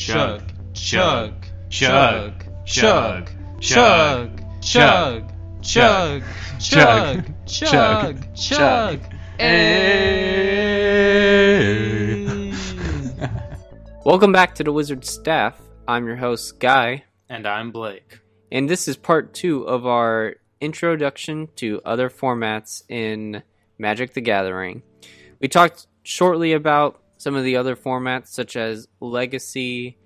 chug, chug, chug, chug, chug, chug, chug, chug, chug, chug. Hey. Welcome back to the Wizard Staff. I'm your host, Guy, And I'm Blake. and this is part two of our introduction to other formats in Magic the Gathering. We talked shortly about some of the other formats, such as Legacy,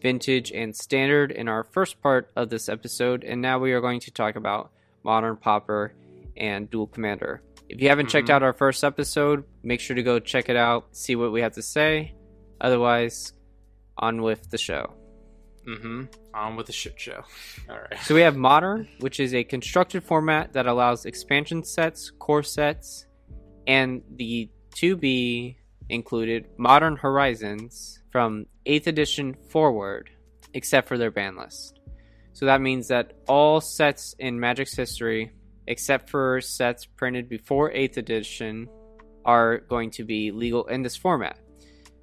Vintage, and Standard, in our first part of this episode, and now we are going to talk about Modern Pauper and Duel Commander. If you haven't checked Mhm. out our first episode, make sure to go check it out, see what we have to say. Otherwise, on with the show. Mm-hmm. On with the shit show. All right. So we have Modern, which is a constructed format that allows expansion sets, core sets, and the to be included Modern Horizons from 8th edition forward, except for their ban list. So that means that all sets in Magic's history, except for sets printed before 8th edition, are going to be legal in this format.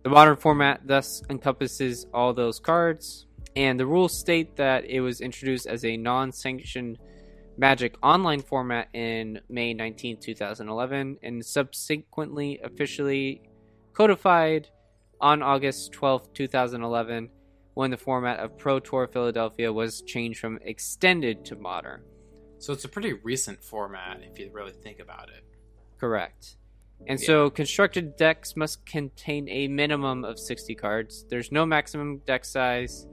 The modern format thus encompasses all those cards, and the rules state that it was introduced as a non sanctioned Magic online format in May 19, 2011, and subsequently officially codified on August 12, 2011, when the format of Pro Tour Philadelphia was changed from extended to modern. So it's a pretty recent format if you really think about it. Correct. And so constructed decks must contain a minimum of 60 cards. There's no maximum deck size.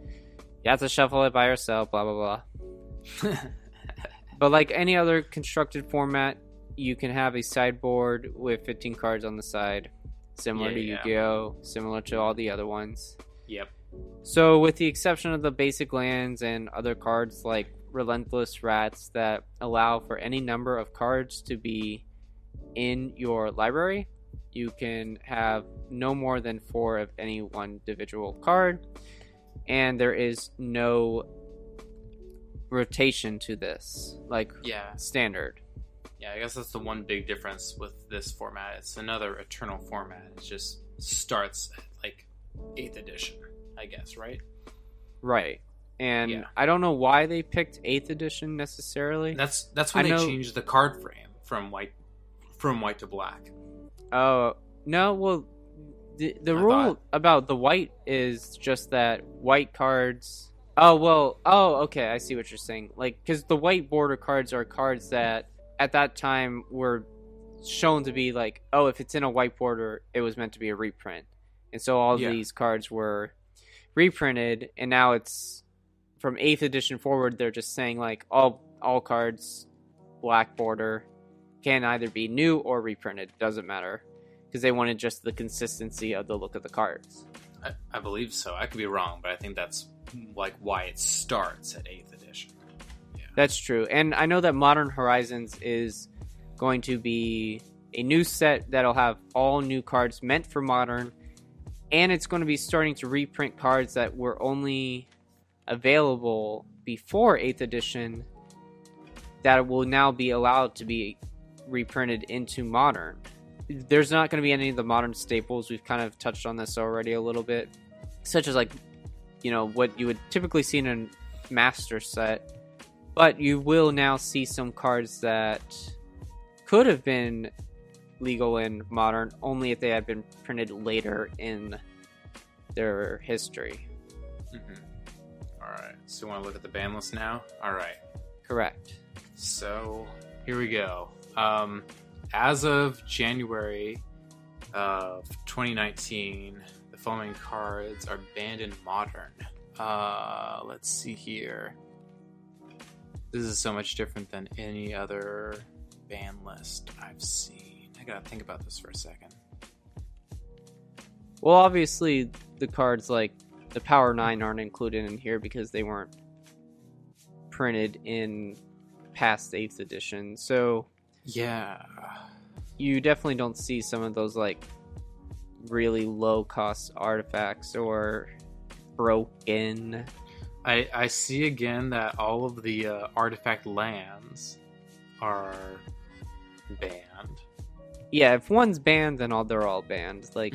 You have to shuffle it by yourself, blah, blah, blah. But like any other constructed format, you can have a sideboard with 15 cards on the side, similar to Yeah. Yu Gi Oh!, similar to all the other ones. yep. So, with the exception of the basic lands and other cards like Relentless Rats that allow for any number of cards to be in your library, you can have no more than four of any one individual card, and there is no rotation to this, like Yeah. standard. Yeah, I guess that's the one big difference with this format. It's another eternal format. It just starts at like eighth edition, I guess, right? Right. And Yeah. I don't know why they picked 8th edition necessarily. That's that's when I they know- changed the card frame from white from white to black. Oh no, well, the the I rule thought- about the white is just that white cards. Oh well, oh okay, I see what you're saying. Like, because the white border cards are cards that at that time were shown to be like, oh, if it's in a white border, it was meant to be a reprint, and so all Yeah. these cards were reprinted, and now it's from eighth edition forward. They're just saying like all all cards black border can either be new or reprinted. Doesn't matter because they wanted just the consistency of the look of the cards. I, I believe so. I could be wrong, but I think that's like why it starts at eighth edition. That's true, and I know that Modern Horizons is going to be a new set that'll have all new cards meant for Modern, and it's going to be starting to reprint cards that were only available before Eighth Edition that will now be allowed to be reprinted into Modern. There's not going to be any of the Modern staples. We've kind of touched on this already a little bit, such as like you know what you would typically see in a Master set but you will now see some cards that could have been legal in modern only if they had been printed later in their history. Mm-hmm. All right. So you want to look at the ban list now? All right. Correct. So here we go. Um, as of January of 2019, the following cards are banned in Modern. Uh, let's see here. This is so much different than any other ban list I've seen. I gotta think about this for a second. Well, obviously, the cards like the Power 9 aren't included in here because they weren't printed in past 8th edition. So Yeah. you definitely don't see some of those like really low cost artifacts or broken I, I see again that all of the uh, artifact lands are banned. Yeah, if one's banned, then all they're all banned. Like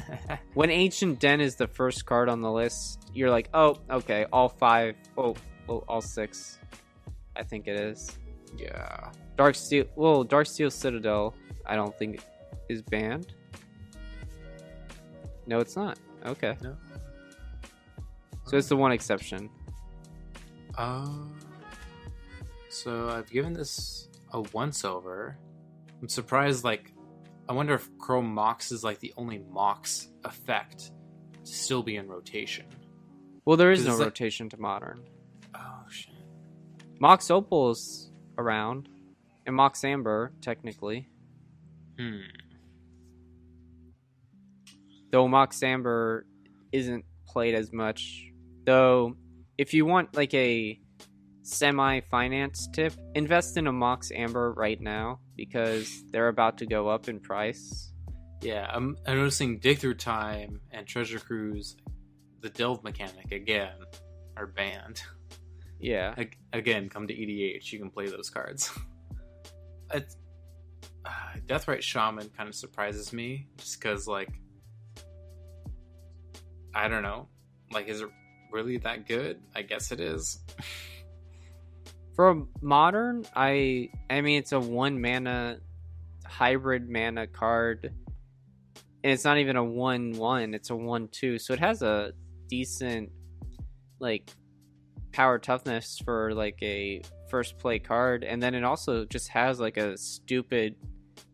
when Ancient Den is the first card on the list, you're like, oh, okay, all five, oh, well, all six, I think it is. yeah. Darksteel, well, Darksteel Citadel, I don't think is banned. No, it's not. Okay, No. So it's the one exception. Uh, so I've given this a once over. I'm surprised. Like, I wonder if Chrome Mox is like the only Mox effect to still be in rotation. Well, there is no like- rotation to modern. Oh shit. Mox Opal's around, and Mox Amber technically. Hmm. though Mox Amber isn't played as much. Though, if you want like a semi finance tip, invest in a Mox Amber right now because they're about to go up in price. Yeah, I'm, I'm noticing Dig Through Time and Treasure Cruise, the Delve mechanic again, are banned. Yeah. Ag- again, come to EDH, you can play those cards. it's, uh, Deathrite Shaman kind of surprises me, just because, like, I don't know. Like, is it really that good? I guess it is. For modern, I I mean it's a one mana hybrid mana card. And it's not even a one one, it's a one two. So it has a decent like power toughness for like a first play card. And then it also just has like a stupid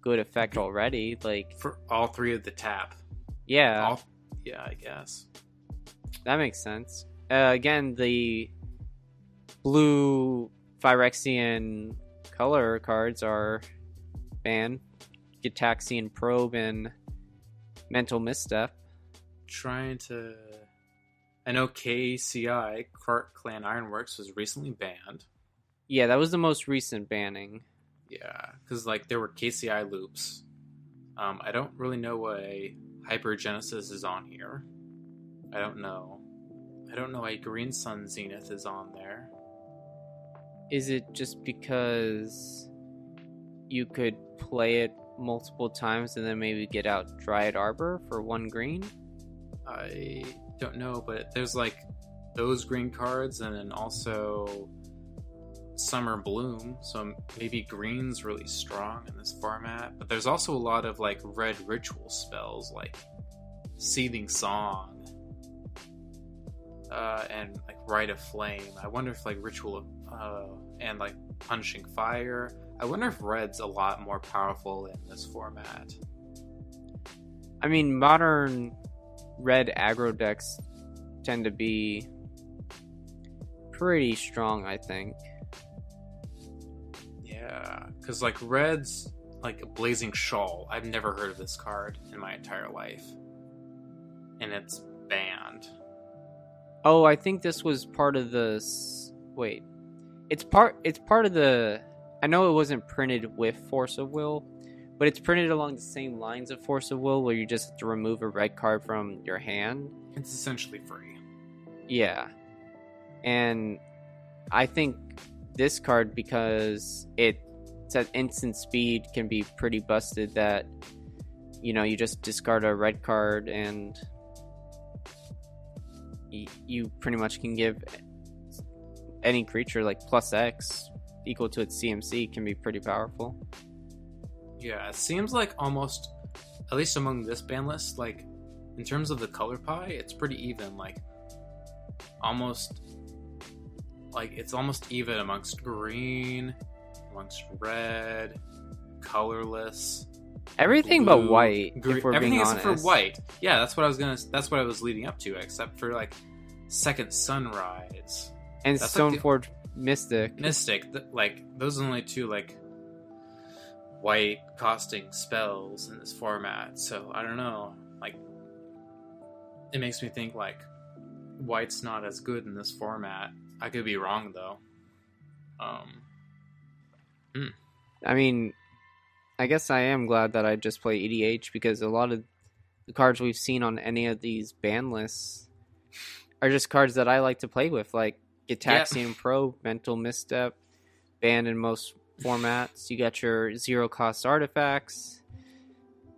good effect already. Like For all three of the tap. yeah, All, yeah, I guess. That makes sense. Uh, again, the blue Phyrexian color cards are banned. Gitaxian Probe and Mental Misstep. Trying to. I know KCI, Krark-Clan Ironworks, was recently banned. Yeah, that was the most recent banning. Yeah, because like there were KCI loops. Um, I don't really know why Hypergenesis is on here. I don't know. I don't know why Green Sun Zenith is on there. Is it just because you could play it multiple times and then maybe get out Dryad Arbor for one green? I don't know, but there's like those green cards, and then also Summer Bloom. So maybe green's really strong in this format. But there's also a lot of like red ritual spells, like Seething Song, uh, and like Rite of Flame. I wonder if like Ritual uh, and like Punishing Fire. I wonder if red's a lot more powerful in this format. I mean, modern red aggro decks tend to be pretty strong, I think. Yeah, because like red's like a Blazing Shoal. I've never heard of this card in my entire life, and it's banned. Oh, I think this was part of the. Wait, it's part. It's part of the. I know it wasn't printed with Force of Will, but it's printed along the same lines of Force of Will, where you just have to remove a red card from your hand. It's essentially free. Yeah, and I think this card because it at instant speed can be pretty busted. That you know you just discard a red card and you pretty much can give any creature like plus X equal to its CMC can be pretty powerful. Yeah, it seems like almost, at least among this ban list, like in terms of the color pie, it's pretty even. Like almost, like it's almost even amongst green, amongst red, colorless. Everything but white, we're everything being except honest. for white. Yeah, that's what I was gonna. That's what I was leading up to, except for like second sunrise, and That's like the- Mystic. mystic. Th- like those are the only two like white costing spells in this format. So I don't know. Like it makes me think like white's not as good in this format. I could be wrong though. Um, I mean, I guess I am glad that I just play EDH because a lot of the cards we've seen on any of these ban lists are just cards that I like to play with, like Gitaxian Pro, Mental Misstep, banned in most formats. You got your zero cost artifacts.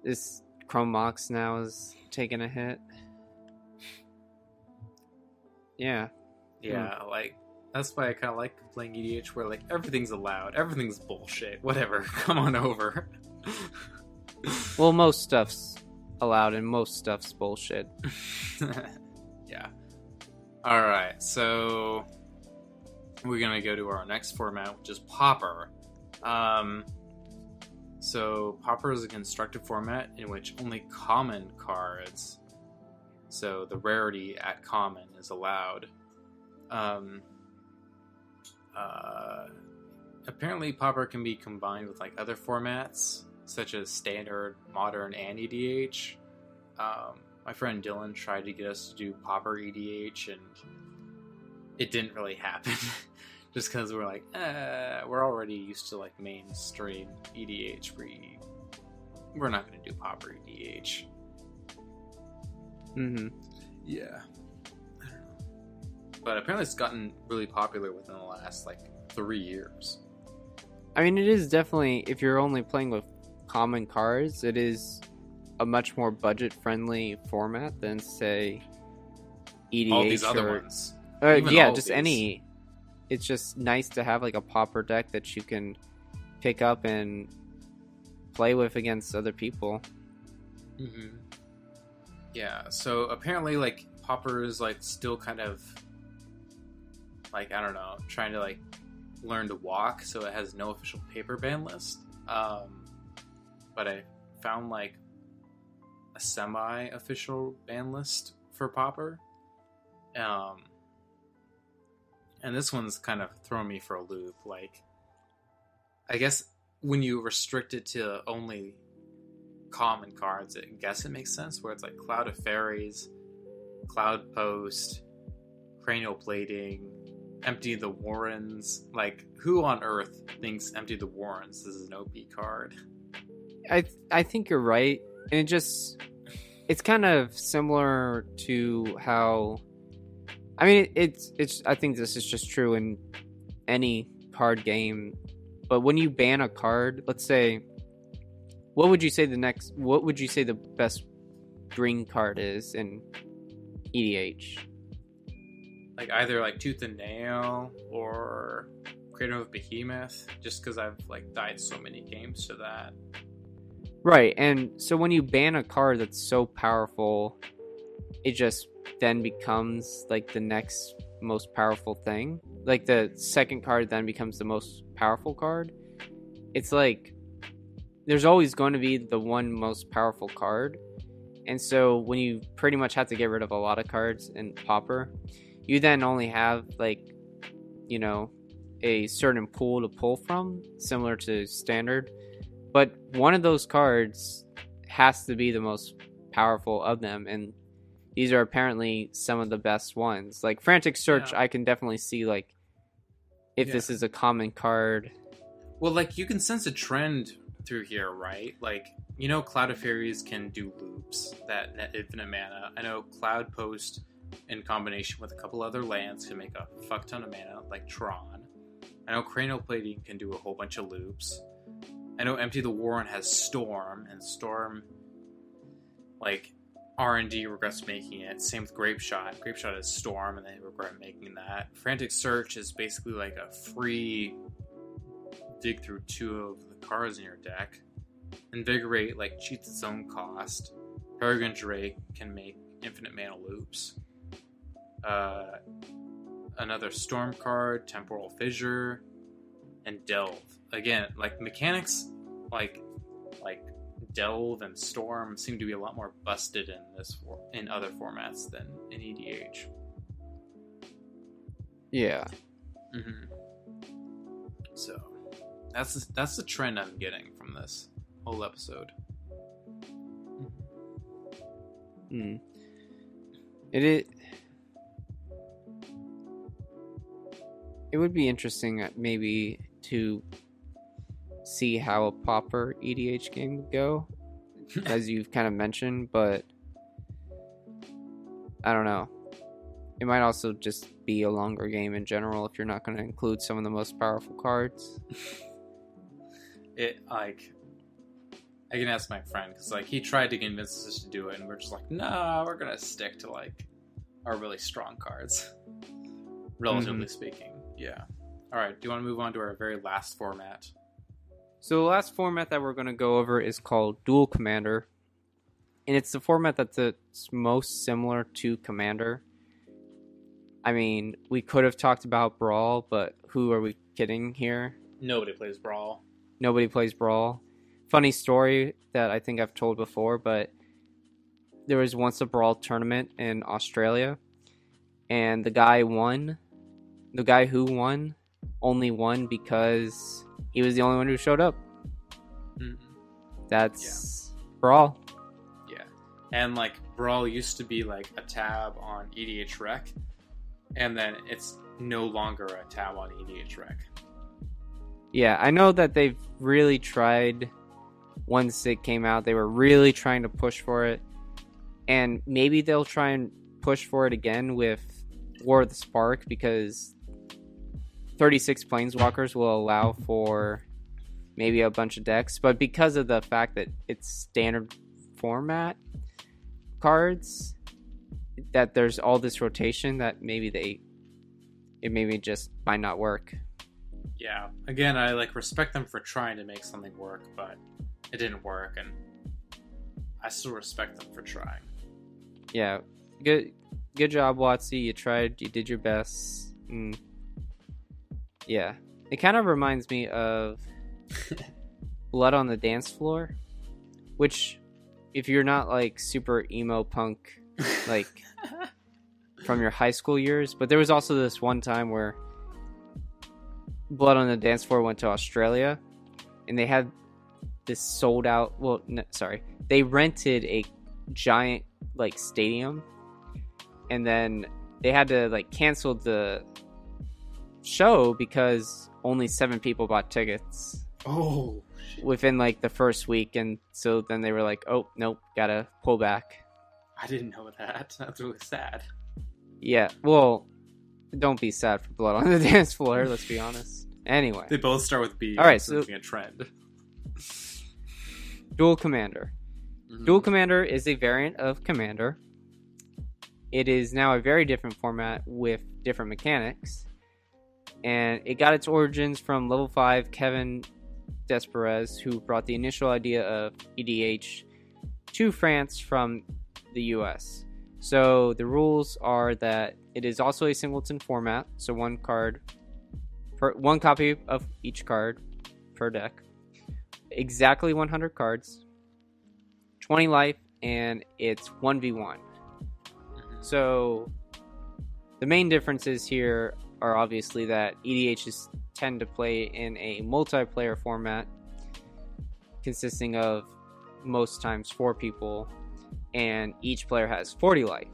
this Chrome Mox now is taking a hit. Yeah. Yeah, hmm. like that's why I kind of like playing EDH, where like everything's allowed, everything's bullshit. Whatever, come on over. Well, most stuff's allowed and most stuff's bullshit. yeah. All right, so we're gonna go to our next format, which is Pauper. Um, so Pauper is a constructed format in which only common cards, so the rarity at common, is allowed. Um, uh, apparently, Pauper can be combined with like other formats such as standard, modern, and EDH. Um, my friend Dylan tried to get us to do Pauper EDH, and it didn't really happen. Just because we're like, eh, we're already used to like mainstream EDH. We we're not going to do Pauper EDH. hmm Yeah. I don't know. But apparently, it's gotten really popular within the last like three years. I mean, it is definitely if you're only playing with common cards, it is a much more budget-friendly format than say EDH All these other or ones. Uh, Even yeah, just these. any. It's just nice to have like a pauper deck that you can pick up and play with against other people. hmm Yeah. So apparently, like Pauper is like still kind of like I don't know, trying to like learn to walk. So it has no official paper ban list. Um, but I found like a semi-official ban list for Pauper. Um, and this one's kind of throwing me for a loop. Like, I guess when you restrict it to only common cards, I guess it makes sense. Where it's like Cloud of Faeries, Cloud Post, Cranial Plating, Empty the Warrens. Like, who on earth thinks Empty the Warrens is an OP card? I I think you're right, and it just it's kind of similar to how I mean it's it's I think this is just true in any card game. But when you ban a card, let's say what would you say the next what would you say the best green card is in EDH? Like either like Tooth and Nail or Craterhoof Behemoth. Just because I've like died so many games to that. Right, and so when you ban a card that's so powerful, it just then becomes like the next most powerful thing. Like the second card then becomes the most powerful card. It's like there's always going to be the one most powerful card. And so when you pretty much have to get rid of a lot of cards in Pauper, you then only have like you know a certain pool to pull from, similar to standard but one of those cards has to be the most powerful of them and these are apparently some of the best ones like frantic search Yeah. i can definitely see like if Yeah. this is a common card Well, like you can sense a trend through here, right? Like you know, Cloud of Faeries can do loops that net infinite mana. I know Cloud Post, in combination with a couple other lands, can make a fuck ton of mana, like Tron. I know Cranial Plating can do a whole bunch of loops. I know Empty the Warren has Storm, and Storm, like R and D regrets making it. Same with Grape Shot. Grape Shot is Storm, and they regret making that. Frantic Search is basically like a free dig through two of the cards in your deck. Invigorate like cheats its own cost. Peregrine Drake can make infinite mana loops. Uh, another Storm card, Temporal Fissure, and Delve. Again, like mechanics, like like Delve and Storm seem to be a lot more busted in this in other formats than in EDH. yeah hmm So that's that's the trend I'm getting from this whole episode. Hmm. It it it would be interesting uh, maybe to see how a pauper EDH game would go, as you've kind of mentioned, but I don't know. It might also just be a longer game in general if you're not going to include some of the most powerful cards. It like I can ask my friend because like he tried to convince us to do it, and we're just like, no, we're gonna stick to like our really strong cards, relatively speaking. Yeah. All right. Do you want to move on to our very last format? So the last format that we're going to go over is called Duel Commander, and it's the format that's the most similar to Commander. I mean, we could have talked about Brawl, but who are we kidding here? Nobody plays Brawl. Nobody plays Brawl. Funny story that I think I've told before, but there was once a Brawl tournament in Australia, and the guy won. The guy who won only won because he was the only one who showed up. Mhm. That's Brawl. Yeah. And like Brawl used to be like a tab on EDH Rec, and then it's no longer a tab on EDH Rec. Yeah, I know that they've really tried once it came out. They were really trying to push for it. And maybe they'll try and push for it again with War of the Spark because 36 Planeswalkers will allow for maybe a bunch of decks. But because of the fact that it's standard format cards, that there's all this rotation that maybe they. It maybe just might not work. Yeah. Again, I like respect them for trying to make something work, but it didn't work, and I still respect them for trying. yeah, good good job, Watsy. You tried, you did your best. Mm. Yeah, it kind of reminds me of Blood on the Dance Floor, which, if you're not like super emo punk, like from your high school years, but there was also this one time where Blood on the Dance Floor went to Australia, and they had this sold out. Well, no, sorry, they rented a giant like stadium and then they had to like cancel the show because only seven people bought tickets oh, within like the first week and so then they were like oh nope gotta pull back I didn't know that. That's really sad. yeah well don't be sad for blood on the dance floor let's be honest anyway They both start with B. All right, it's so- a trend. duel commander Mhm. Duel Commander is a variant of Commander. It is now a very different format with different mechanics. And it got its origins from level 5 Kevin Desperez, who brought the initial idea of EDH to France from the US. So the rules are that it is also a singleton format, so one card per one copy of each card per deck. Exactly 100 cards. 20 life and it's 1v1. Mhm. So the main differences here are obviously that EDHs tend to play in a multiplayer format consisting of most times four people and each player has 40 life.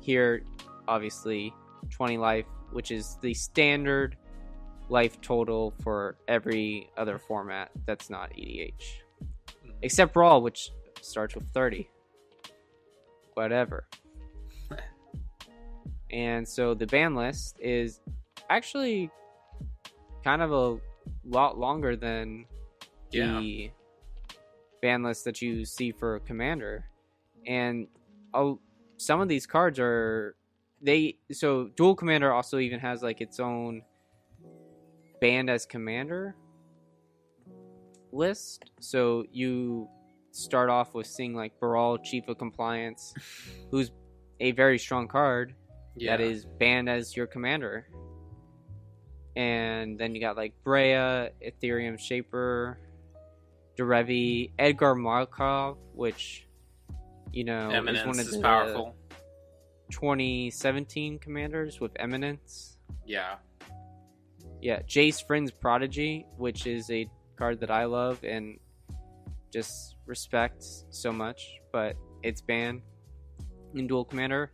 Here obviously 20 life which is the standard life total for every other format that's not EDH. Except Brawl which starts with 30. Whatever. And so the ban list is actually kind of a lot longer than the ban list that you see for Commander. And oh, some of these cards are they so Duel Commander also even has like its own banned as Commander list. So you start off with seeing like Baral, Chief of Compliance, who's a very strong card Yeah. that is banned as your commander. And then you got like Breya, Etherium Shaper, Derevi, Edgar Markov, which you know Eminence is one of is the powerful. 2017 commanders with Eminence. Yeah. Yeah, Jace Vryn's Prodigy, which is a card that I love and just respect so much, but it's banned in Duel Commander.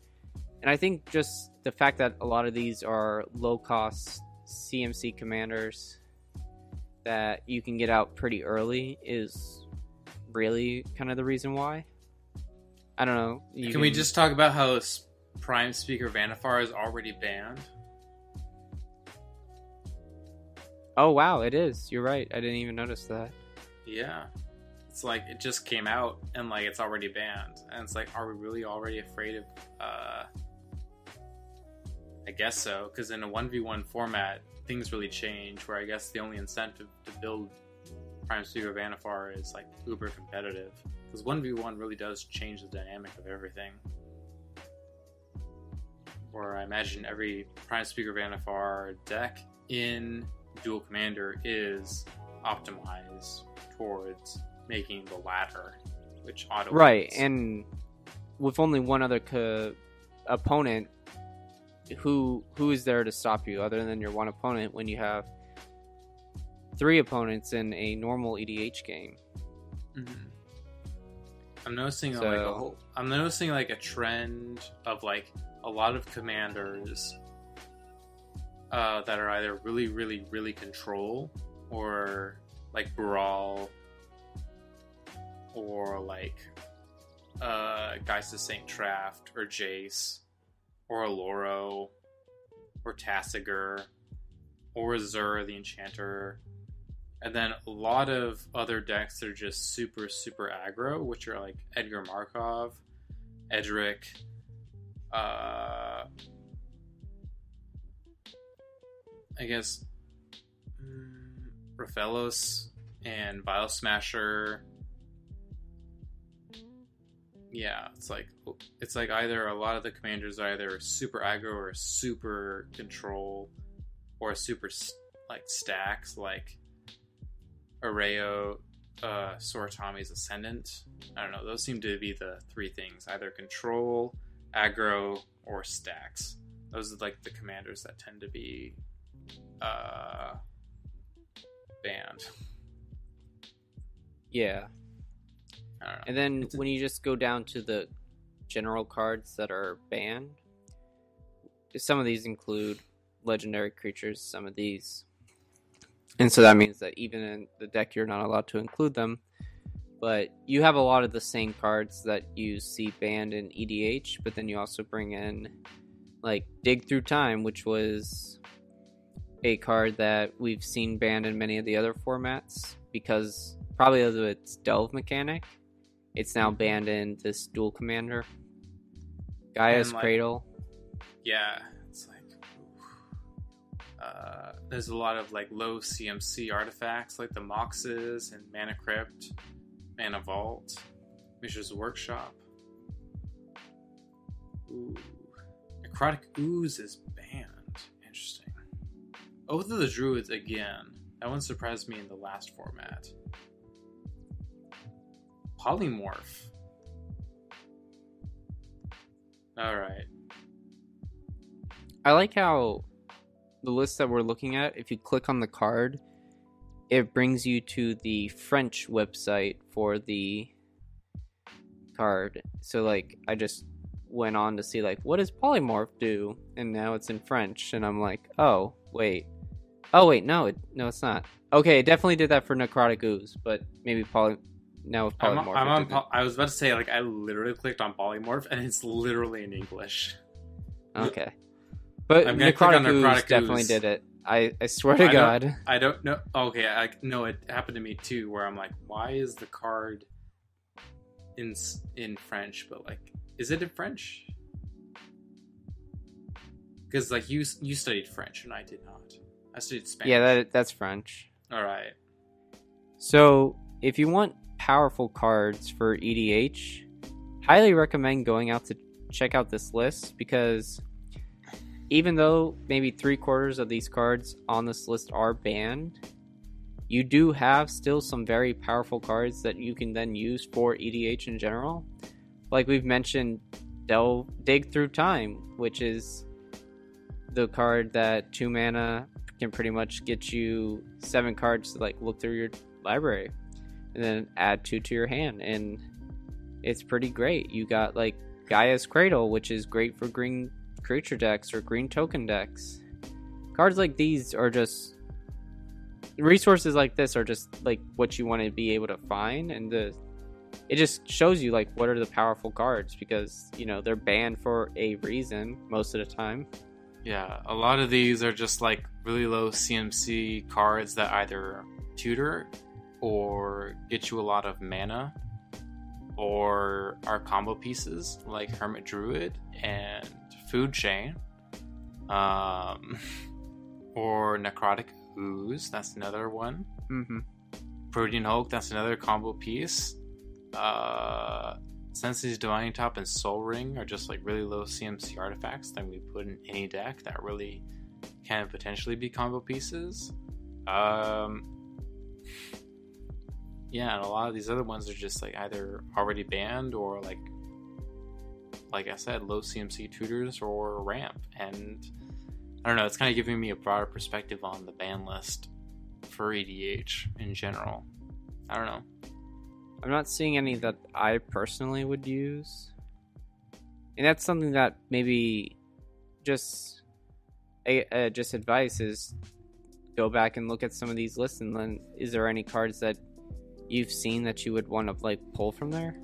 And I think just the fact that a lot of these are low cost CMC commanders that you can get out pretty early is really kind of the reason why. I don't know. You Can we just talk about how Prime Speaker Vannifar is already banned? Oh wow, it is. You're right. I didn't even notice that. Yeah. it's like it just came out and like it's already banned, and it's like, are we really already afraid of? uh I guess so, because in a one v one format, things really change. Where I guess the only incentive to build Prime Speaker Vannifar is like uber competitive, because one v one really does change the dynamic of everything. Where I imagine every Prime Speaker Vannifar deck in Duel Commander is optimized towards making the latter, which auto Right, and with only one other co- opponent, who who is there to stop you other than your one opponent when you have three opponents in a normal EDH game? Mhm. I'm noticing like a whole, I'm noticing like a trend of like a lot of commanders uh, that are either really really really control or like brawl or like uh Geist of Saint Traft or Jace or Oloro or Tasigur or Zur the Enchanter and then a lot of other decks that are just super super aggro, which are like Edgar Markov, Edric, uh, I guess mm, Rofellos and Vial Smasher. Yeah, it's like it's like either a lot of the commanders are either super aggro or super control, or super s- like stacks like Erayo, uh, Soratami's Ascendant. I don't know. Those seem to be the three things: either control, aggro, or stacks. Those are like the commanders that tend to be uh, banned. Yeah, I don't know. and then a- when you just go down to the general cards that are banned, some of these include legendary creatures. Some of these, and so that means that even in the deck, you're not allowed to include them. But you have a lot of the same cards that you see banned in EDH, but then you also bring in like Dig Through Time, which was a card that we've seen banned in many of the other formats because probably of its delve mechanic. It's now banned in this duel commander. Gaea's like- Cradle. yeah, it's like uh, there's a lot of like low CMC artifacts like the Moxes and Mana Crypt, Mana Vault, Mishra's Workshop. Ooh. Necrotic Ooze is banned. Interesting. Oath of the Druids again. That one surprised me in the last format. Polymorph. Alright. I like how the list that we're looking at, if you click on the card, it brings you to the French website for the card. So like I just went on to see like what does polymorph do? And now it's in French and I'm like, "Oh, wait. Oh, wait, no, it no it's not." Okay, it definitely did that for necrotic ooze, but maybe poly now with I'm. I'm on. I was about to say like I literally clicked on polymorph and it's literally in English. Okay. But I'm gonna click on necrotic Necrotic definitely did it. I, I swear to I don't- God. I don't know. Okay, I no, it happened to me too. Where I'm like, why is the card in in French? But like, is it in French? Because like you you studied French and I did not. I studied Spanish. Yeah, that that's French. All right. So, if you want powerful cards for EDH, highly recommend going out to check out this list because even though maybe three quarters of these cards on this list are banned, you do have still some very powerful cards that you can then use for EDH in general. Like we've mentioned, Delve Dig Through Time, which is the card that two mana can pretty much get you seven cards to like look through your library and then add two to your hand and it's pretty great. You got like Gaea's Cradle which is great for green creature decks or green token decks. Cards like these are just resources like this are just like what you want to be able to find and the it just shows you like what are the powerful cards because you know they're banned for a reason most of the time. Yeah, a lot of these are just like really low CMC cards that either tutor or get you a lot of mana, or our combo pieces like Hermit Druid and Food Chain, um, or Necrotic Ooze. That's another one. Mm-hmm. Protean Hulk. That's another combo piece. Uh, Sensei's Divining Top and Sol Ring are just like really low CMC artifacts that we put in any deck that really can potentially be combo pieces. Um, yeah, and a lot of these other ones are just like either already banned or like, like I said, low CMC tutors or ramp. And I don't know, it's kind of giving me a broader perspective on the ban list for EDH in general. I don't know. I'm not seeing any that I personally would use. And that's something that maybe just uh, just advice is go back and look at some of these lists and then is there any cards that you've seen that you would want to like pull from there?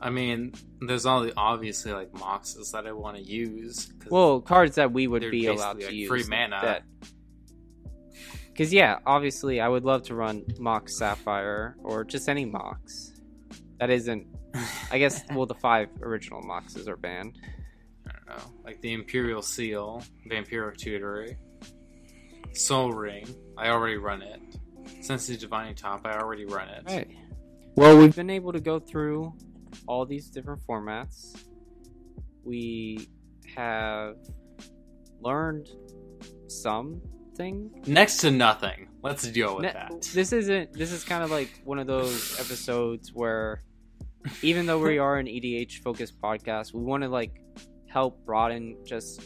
I mean, there's all the obviously like moxes that I want to use. Well, cards that we would be allowed to like, use. free mana. That... Because yeah, obviously, I would love to run Mox Sapphire or just any Mox. That isn't. I guess. well, the five original Moxes are banned. I don't know, like the Imperial Seal, Vampiric Tutory, Sol Ring. I already run it. Sensei Divining Top. I already run it. Right. Well, we've been able to go through all these different formats. We have learned something. Next to nothing. Let's deal with Ne- that. This isn't. This is kind of like one of those episodes where, even though we are an EDH focused podcast, we want to like help broaden just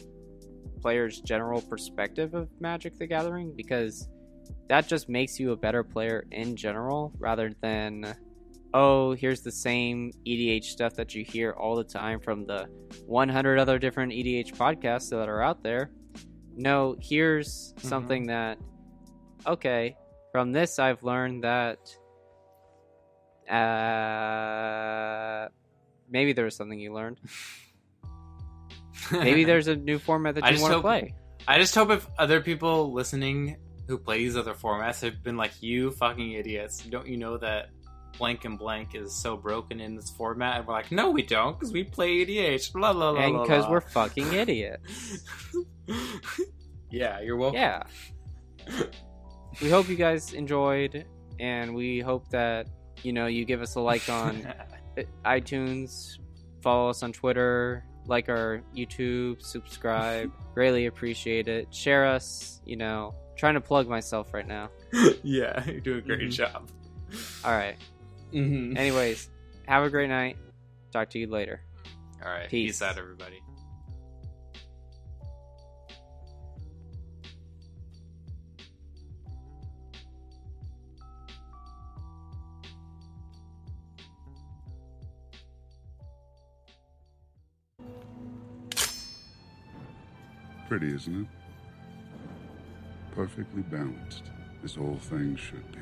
players' general perspective of Magic: The Gathering because that just makes you a better player in general, rather than oh, here's the same EDH stuff that you hear all the time from the 100 other different EDH podcasts that are out there. No, here's Mhm. something that okay, from this I've learned that uh maybe there was something you learned. Maybe there's a new format that you want to hope- play. I just hope if other people listening who play these other formats have been like, you fucking idiots, don't you know that blank and blank is so broken in this format? And we're like, no, we don't, because we play EDH. Blah, blah, blah, And because we're fucking idiots. yeah, you're welcome. Yeah. we hope you guys enjoyed and we hope that you know you give us a like on iTunes, follow us on Twitter, like our YouTube, subscribe. Greatly appreciate it. Share us, you know. Trying to plug myself right now. yeah, you do a great Mhm. job. All right. Mm-hmm. Anyways, have a great night. Talk to you later. All right, Peace. peace out, everybody. Pretty, isn't it? Perfectly balanced, as all things should be.